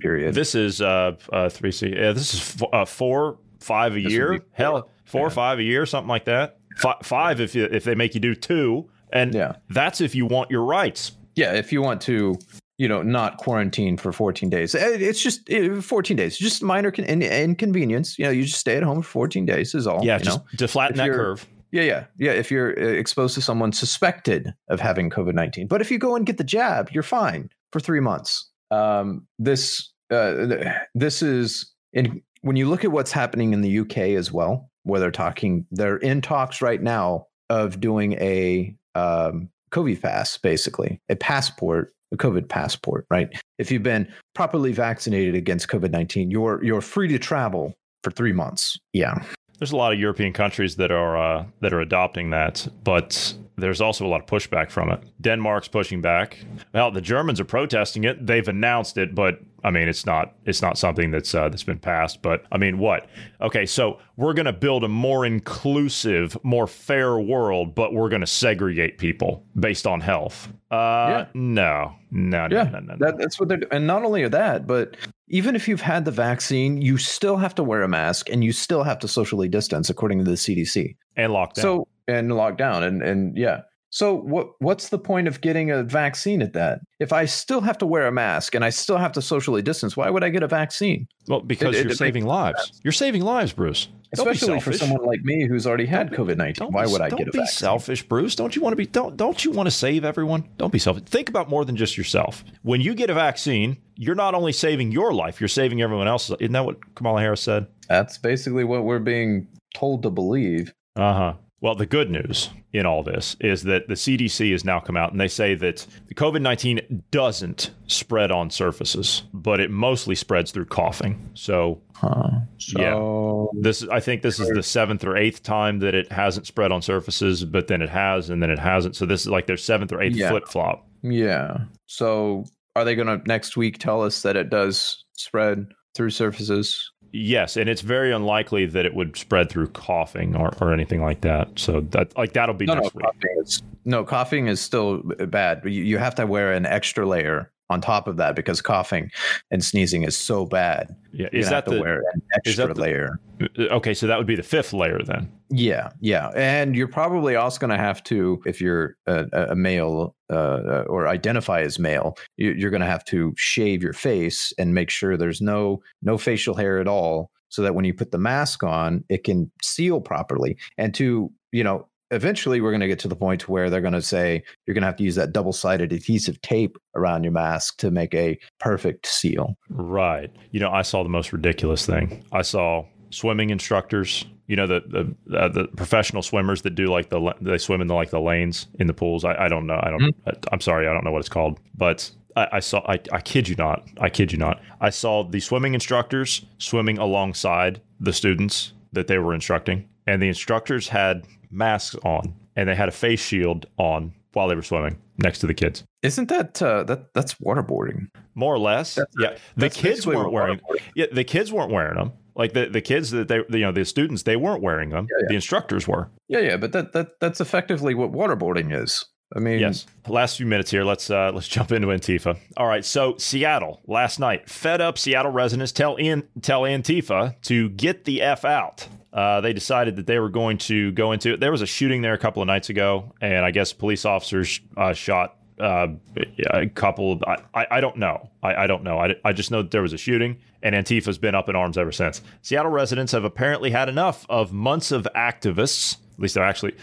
period. This is uh, uh three C. Yeah, this is f- uh, four, five a this year. Hell, four or five a year, something like that. F- five if you, if they make you do two, and yeah. that's if you want your rights. Yeah, if you want to, you know, not quarantine for 14 days. Eh, it's just 14 days, just minor con- inconvenience. You know, you just stay at home for 14 days is all. Yeah, you just know? to flatten if that curve. Yeah, yeah, yeah. If you're uh, exposed to someone suspected of having COVID nineteen, but if you go and get the jab, you're fine for three months. Um, this uh, this is in when you look at what's happening in the UK as well, where they're talking, they're in talks right now of doing a um, COVID pass, basically a passport, a COVID passport. Right? If you've been properly vaccinated against COVID nineteen, you're you're free to travel for three months. Yeah there's a lot of European countries that are uh, that are adopting that, but there's also a lot of pushback from it. Denmark's pushing back. Well, the Germans are protesting it. They've announced it, but I mean, it's not it's not something that's uh, that's been passed. But I mean, what? Okay, so we're going to build a more inclusive, more fair world, but we're going to segregate people based on health. Uh, Yeah. no, no, no, Yeah, no, no, no. that, that's what they're. And not only that, but even if you've had the vaccine, you still have to wear a mask and you still have to socially distance, according to the CDC. and lockdown. So and lockdown and and yeah. So what what's the point of getting a vaccine at that? If I still have to wear a mask and I still have to socially distance, why would I get a vaccine? well, because it- you're it saving lives. You're saving lives, Bruce. Don't Especially for someone like me who's already had COVID nineteen. Don't Why would I don't get a be selfish, Bruce? Don't you want to be? Don't don't you want to save everyone? Don't be selfish. Think about more than just yourself. When you get a vaccine, you're not only saving your life, you're saving everyone else's. Isn't that what Kamala Harris said? That's basically what we're being told to believe. Uh huh. Well, the good news in all this is that the CDC has now come out and they say that the COVID 19 doesn't spread on surfaces, but it mostly spreads through coughing. So Huh. Yeah. This I think this is the seventh or eighth time that it hasn't spread on surfaces, but then it has and then it hasn't. So this is like their seventh or eighth Yeah. flip flop. Yeah. So are they going to next week tell us that it does spread through surfaces? Yes, and it's very unlikely that it would spread through coughing or, or anything like that. So that like that'll be No, no, week. coughing is, no, coughing is still bad. You, you have to wear an extra layer on top of that because coughing and sneezing is so bad. Yeah, is that the wear an extra the- layer? okay? So that would be the fifth layer then. Yeah, yeah, and you're probably also going to have to, if you're a, a male uh, or identify as male, you're going to have to shave your face and make sure there's no no facial hair at all, so that when you put the mask on, it can seal properly. And to you know, eventually, we're going to get to the point where they're going to say you're going to have to use that double sided adhesive tape around your mask to make a perfect seal. Right. You know, I saw the most ridiculous thing. I saw swimming instructors. You know, the the uh, the professional swimmers that do like the they swim in the like the lanes in the pools. I, I don't know. I don't. I'm sorry. I don't know what it's called. But I, I saw. I, I kid you not. I kid you not. I saw the swimming instructors swimming alongside the students that they were instructing, and the instructors had masks on and they had a face shield on while they were swimming next to the kids. Isn't that uh, that that's waterboarding? More or less, That's- yeah. The kids weren't wearing. Yeah, the kids weren't wearing them. Like the, the kids that they, you know, the students, they weren't wearing them. Yeah, yeah. The instructors were. Yeah, yeah, but that that that's effectively what waterboarding is. I mean, Yes. Last few minutes here. Let's uh, let's jump into Antifa. All right. So Seattle last night, fed up Seattle residents tell in tell Antifa to get the f out. Uh, they decided that they were going to go into. it. There was a shooting there a couple of nights ago, and I guess police officers uh, shot uh, a couple. Of, I, I don't know. I, I don't know. I, I just know that there was a shooting, and Antifa's been up in arms ever since. Seattle residents have apparently had enough of months of activists. At least they're actually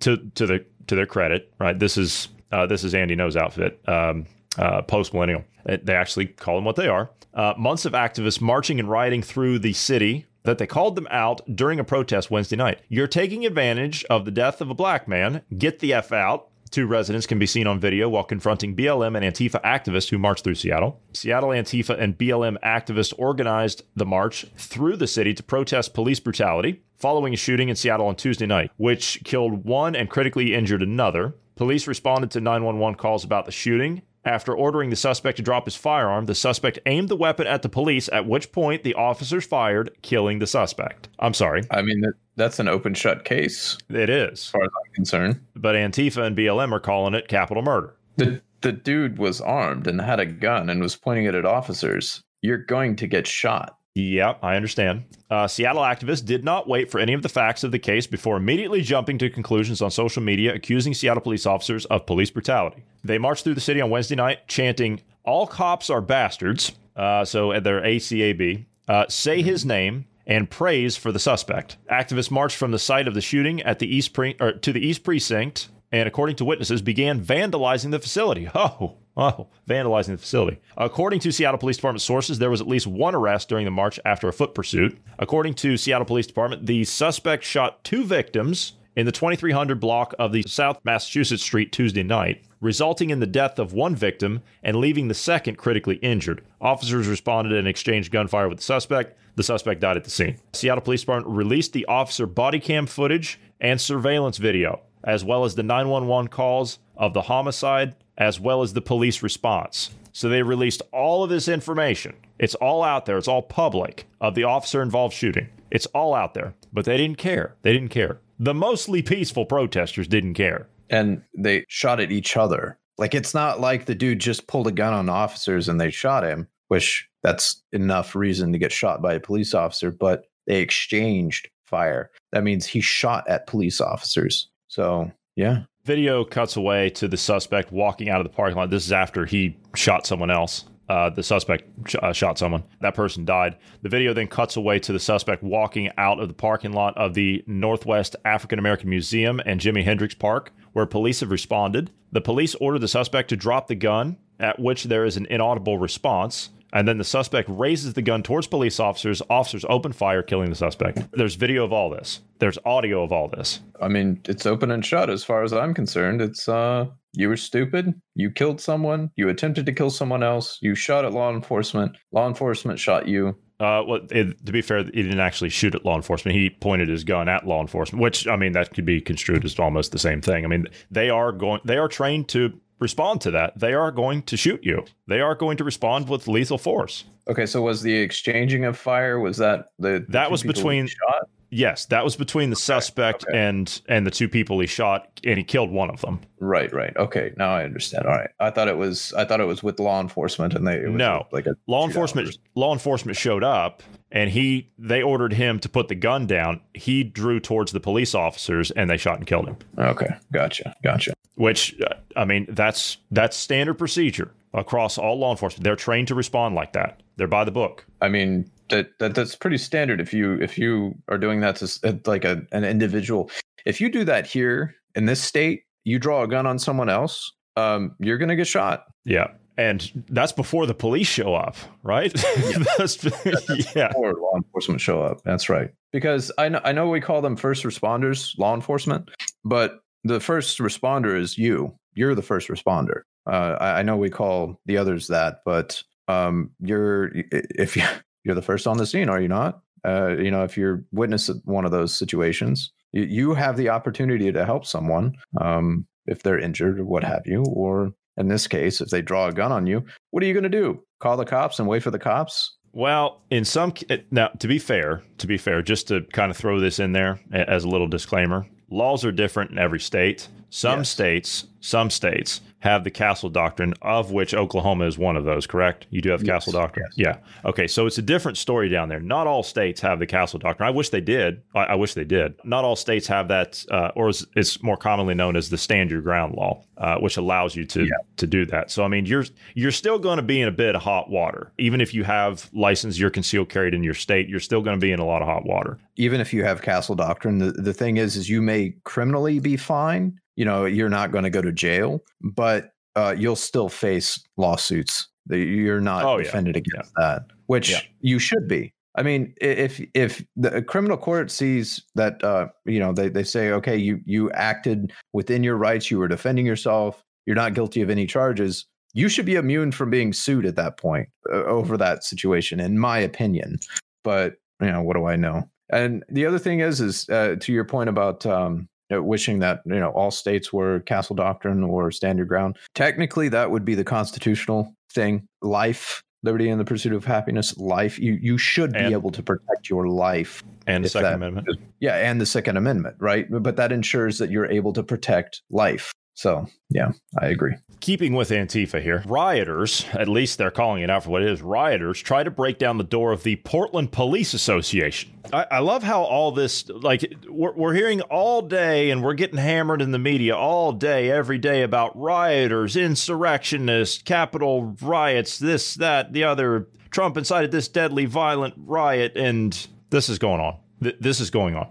to to the to their credit, right? This is uh, this is Andy Ngo's outfit. Um, uh, post millennial. They actually call them what they are. Uh, months of activists marching and rioting through the city that they called them out during a protest Wednesday night. You're taking advantage of the death of a black man. Get the F out. Two residents can be seen on video while confronting BLM and Antifa activists who marched through Seattle. Seattle Antifa and BLM activists organized the march through the city to protest police brutality following a shooting in Seattle on Tuesday night, which killed one and critically injured another. Police responded to 911 calls about the shooting. After ordering the suspect to drop his firearm, the suspect aimed the weapon at the police, at which point the officers fired, killing the suspect. I'm sorry, I mean that's an open shut case it is. as far as I'm concerned. But Antifa and BLM are calling it capital murder. The the dude was armed and had a gun and was pointing it at officers. You're going to get shot. Yeah, I understand. Uh, Seattle activists did not wait for any of the facts of the case before immediately jumping to conclusions on social media accusing Seattle police officers of police brutality. They marched through the city on Wednesday night chanting, All cops are bastards. Uh, so at their ACAB, uh, say his name and praise for the suspect. Activists marched from the site of the shooting at the east pre- or to the east precinct and according to witnesses began vandalizing the facility. Oh, oh, vandalizing the facility. According to Seattle Police Department sources, there was at least one arrest during the march after a foot pursuit. According to Seattle Police Department, the suspect shot two victims in the 2300 block of the South Massachusetts Street Tuesday night, resulting in the death of one victim and leaving the second critically injured. Officers responded and exchanged gunfire with the suspect. The suspect died at the scene. Seattle Police Department released the officer body cam footage and surveillance video. as well as the 911 calls of the homicide, as well as the police response. So they released all of this information. It's all out there, it's all public of the officer involved shooting. It's all out there, but they didn't care. They didn't care. The mostly peaceful protesters didn't care. And they shot at each other. Like it's not like the dude just pulled a gun on officers and they shot him, which that's enough reason to get shot by a police officer, but they exchanged fire. That means he shot at police officers. So, yeah. Video cuts away to the suspect walking out of the parking lot. This is after he shot someone else. Uh, the suspect sh- uh, shot someone. That person died. The video then cuts away to the suspect walking out of the parking lot of the Northwest African American Museum and Jimi Hendrix Park, where police have responded. The police order the suspect to drop the gun, at which there is an inaudible response. And then the suspect raises the gun towards police officers. Officers open fire, killing the suspect. There's video of all this. There's audio of all this. I mean, it's open and shut as far as I'm concerned. It's uh you were stupid, you killed someone, you attempted to kill someone else, you shot at law enforcement, law enforcement shot you. Uh, well, it, to be fair, he didn't actually shoot at law enforcement. He pointed his gun at law enforcement, which I mean that could be construed as almost the same thing. I mean, they are going, they are trained to respond to that. They are going to shoot you. They are going to respond with lethal force. Okay, so was the exchanging of fire was that the, the that was between shot? Yes, that was between the suspect okay. and and the two people he shot, and he killed one of them. Right, right. Okay, now I understand. All right, I thought it was I thought it was with law enforcement, and they no like a law enforcement. Law enforcement showed up, and he they ordered him to put the gun down. He drew towards the police officers, and they shot and killed him. Okay, gotcha, gotcha. Which uh, I mean, that's that's standard procedure across all law enforcement. They're trained to respond like that. They're by the book. I mean, that, that that's pretty standard if you if you are doing that to like a, an individual. If you do that here in this state you draw a gun on someone else um, you're gonna get shot. Yeah and that's before the police show up right? Yeah, that's, that's yeah. before law enforcement show up that's right. Because I know I know we call them first responders law enforcement but the first responder is you. You're the first responder. Uh, I, I know we call the others that but um, you're if you you're the first on the scene, are you not? Uh, you know, if you're witness one of those situations, you, you have the opportunity to help someone um, if they're injured or what have you, or in this case, if they draw a gun on you, what are you going to do? Call the cops and wait for the cops? Well, in some now, to be fair, to be fair, just to kind of throw this in there as a little disclaimer, laws are different in every state. Some yes. states, some states have the castle doctrine, of which Oklahoma is one of those, correct? You do have yes, castle doctrine? Yes. Yeah. Okay. So it's a different story down there. Not all states have the castle doctrine. I wish they did. I, I wish they did. Not all states have that, uh, or it's more commonly known as the stand your ground law, uh, which allows you to, yeah. to do that. So, I mean, you're, you're still going to be in a bit of hot water. Even if you have license, you're concealed carried in your state, you're still going to be in a lot of hot water. Even if you have castle doctrine, the, the thing is, is you may criminally be fine you know you're not going to go to jail but uh, you'll still face lawsuits you're not oh, defended yeah. against yeah. that which yeah. you should be i mean if if the criminal court sees that uh, you know they, they say okay you you acted within your rights you were defending yourself you're not guilty of any charges you should be immune from being sued at that point uh, over that situation in my opinion but you know what do i know and the other thing is is uh, to your point about um, you know, wishing that you know all states were castle doctrine or stand your ground. Technically, that would be the constitutional thing. Life, liberty, and the pursuit of happiness. Life. You you should and, be able to protect your life. And the Second that, Amendment. Yeah, and the Second Amendment, right? But that ensures that you're able to protect life. So, yeah, I agree. Keeping with Antifa here, rioters, at least they're calling it out for what it is, rioters try to break down the door of the Portland Police Association. I, I love how all this, like, we're, we're hearing all day and we're getting hammered in the media all day, every day about rioters, insurrectionists, Capitol riots, this, that, the other. Trump incited this deadly, violent riot, and this is going on. Th- this is going on.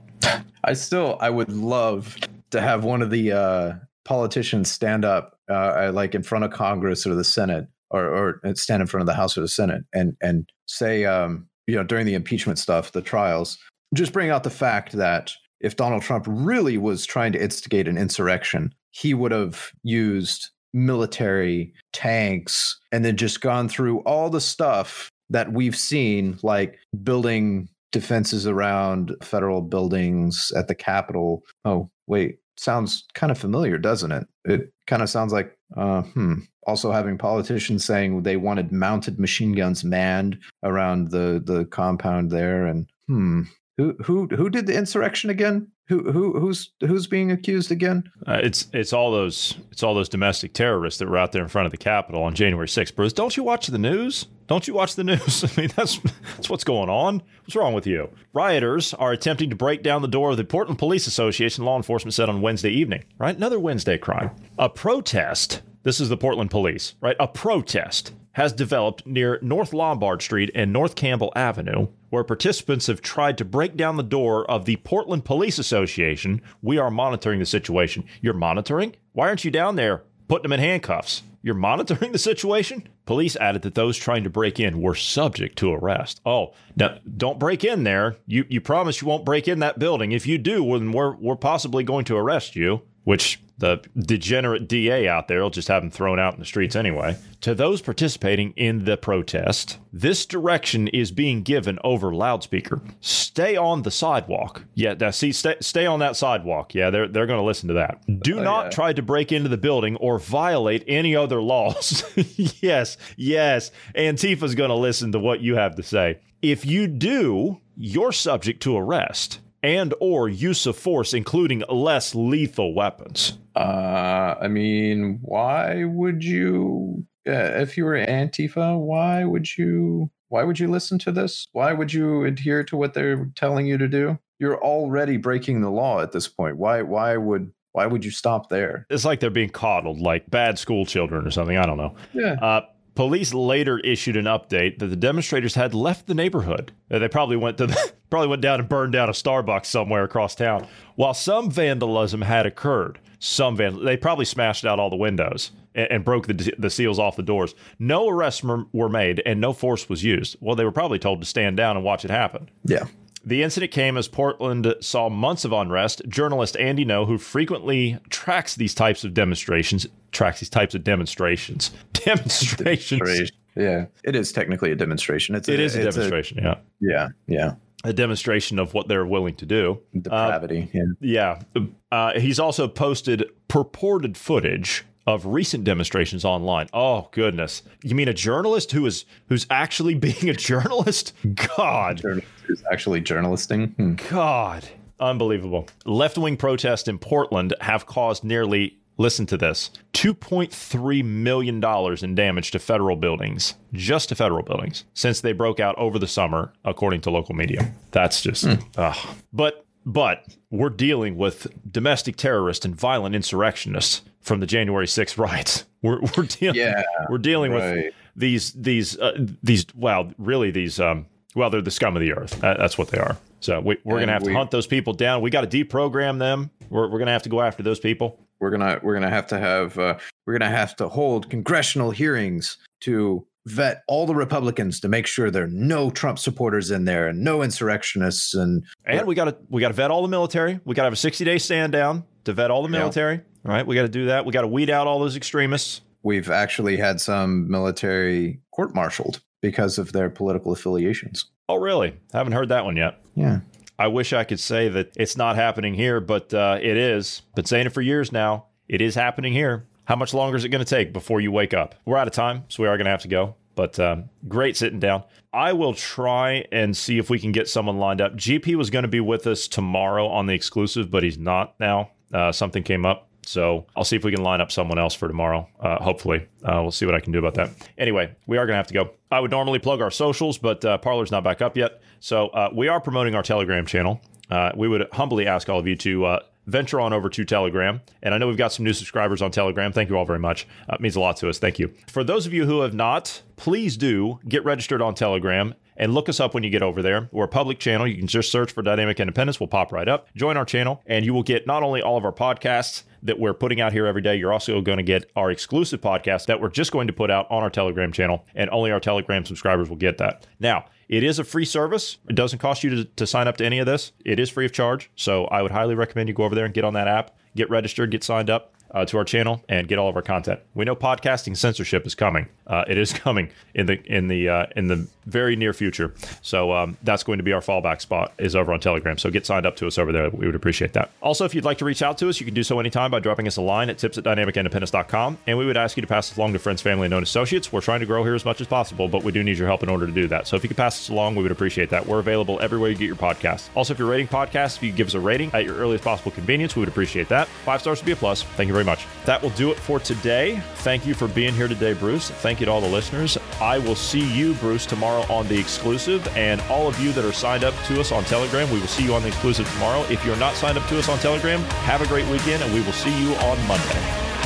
I still, I would love to have one of the uh, politicians stand up uh, like in front of Congress or the Senate or, or stand in front of the House or the Senate and and say um, you know during the impeachment stuff, the trials, just bring out the fact that if Donald Trump really was trying to instigate an insurrection, he would have used military tanks and then just gone through all the stuff that we've seen, like building defenses around federal buildings at the Capitol. Oh, wait, sounds kind of familiar, doesn't it? It kind of sounds like, uh, hmm. Also, having politicians saying they wanted mounted machine guns manned around the the compound there, and hmm, who who who did the insurrection again? Who who who's who's being accused again? Uh, it's it's all those it's all those domestic terrorists that were out there in front of the Capitol on January 6th. Bruce, don't you watch the news? Don't you watch the news? I mean, that's that's what's going on. What's wrong with you? Rioters are attempting to break down the door of the Portland Police Association. Law enforcement said on Wednesday evening. Right, another Wednesday crime. A protest. This is the Portland Police. Right, a protest has developed near North Lombard Street and North Campbell Avenue, where participants have tried to break down the door of the Portland Police Association. We are monitoring the situation. You're monitoring? Why aren't you down there putting them in handcuffs? You're monitoring the situation? Police added that those trying to break in were subject to arrest. Oh, now don't break in there. You you promise you won't break in that building. If you do, then we're we're possibly going to arrest you which the degenerate DA out there will just have them thrown out in the streets anyway. To those participating in the protest, this direction is being given over loudspeaker. Stay on the sidewalk. Yeah, now see, stay, stay on that sidewalk. Yeah, they're, they're going to listen to that. Do oh, not yeah. try to break into the building or violate any other laws. yes, yes. Antifa's going to listen to what you have to say. If you do, you're subject to arrest and or use of force including less lethal weapons. Uh i mean why would you uh, if you were antifa why would you why would you listen to this? Why would you adhere to what they're telling you to do? You're already breaking the law at this point. Why why would why would you stop there? It's like they're being coddled like bad school children or something. I don't know. Yeah. Uh, Police later issued an update that the demonstrators had left the neighborhood. Uh, they probably went to the, probably went down and burned down a Starbucks somewhere across town. While some vandalism had occurred, some vandal- they probably smashed out all the windows and, and broke the, the seals off the doors. No arrests were made and no force was used. Well, they were probably told to stand down and watch it happen. Yeah. The incident came as Portland saw months of unrest. Journalist Andy Ngo, who frequently tracks these types of demonstrations, tracks these types of demonstrations. Demonstrations. Yeah, it is technically a demonstration. It's a, it is a demonstration. A, yeah. Yeah. Yeah. A demonstration of what they're willing to do. Depravity. Uh, yeah. Yeah. Uh, he's also posted purported footage of recent demonstrations online. Oh goodness. You mean a journalist who is who's actually being a journalist? God. Who's actually journalisting? Hmm. God. Unbelievable. Left-wing protests in Portland have caused nearly listen to this, 2.3 million dollars in damage to federal buildings, just to federal buildings since they broke out over the summer according to local media. That's just mm. but but we're dealing with domestic terrorists and violent insurrectionists from the January 6th riots. We're we're dealing yeah, we're dealing right. with these these uh, these well really these um well they're the scum of the earth. that's what they are. So we, are going to have we, to hunt those people down. We got to deprogram them. We're, we're going to have to go after those people. We're gonna we're gonna have to have uh, we're gonna have to hold congressional hearings to vet all the Republicans to make sure there are no Trump supporters in there and no insurrectionists and and we got to we got to vet all the military. We got to have a sixty day stand down to vet all the military. Yeah. Right, we got to do that. We got to weed out all those extremists. We've actually had some military court martialed because of their political affiliations. Oh, really? Haven't heard that one yet. Yeah. I wish I could say that it's not happening here, but uh, it is. Been saying it for years now. It is happening here. How much longer is it going to take before you wake up? We're out of time, so we are going to have to go. But um, great sitting down. I will try and see if we can get someone lined up. GP was going to be with us tomorrow on the exclusive, but he's not now. Uh, something came up. So I'll see if we can line up someone else for tomorrow. Uh, hopefully, uh, we'll see what I can do about that. Anyway, we are going to have to go. I would normally plug our socials, but uh, Parler's not back up yet. So uh, we are promoting our Telegram channel. Uh, we would humbly ask all of you to uh, venture on over to Telegram. And I know we've got some new subscribers on Telegram. Thank you all very much. Uh, it means a lot to us. Thank you. For those of you who have not, please do get registered on Telegram and look us up when you get over there. We're a public channel. You can just search for Dynamic Independence. We'll pop right up. Join our channel, and you will get not only all of our podcasts that we're putting out here every day, you're also going to get our exclusive podcast that we're just going to put out on our Telegram channel, and only our Telegram subscribers will get that. Now, it is a free service. It doesn't cost you to, to sign up to any of this. It is free of charge. So I would highly recommend you go over there and get on that app, get registered, get signed up. Uh, to our channel and get all of our content. We know podcasting censorship is coming. Uh, it is coming in the in the uh, in the very near future. So um, that's going to be our fallback spot is over on Telegram. So get signed up to us over there. We would appreciate that. Also, if you'd like to reach out to us, you can do so anytime by dropping us a line at tips at dynamicindependence.com. And we would ask you to pass us along to friends, family, and known associates. We're trying to grow here as much as possible, but we do need your help in order to do that. So if you could pass us along, we would appreciate that. We're available everywhere you get your podcasts. Also, if you're rating podcasts, if you give us a rating at your earliest possible convenience, we would appreciate that. Five stars would be a plus. Thank you very much. That will do it for today. Thank you for being here today, Bruce. Thank you to all the listeners. I will see you, Bruce, tomorrow on the exclusive. And all of you that are signed up to us on Telegram, we will see you on the exclusive tomorrow. If you're not signed up to us on Telegram, have a great weekend, and we will see you on Monday.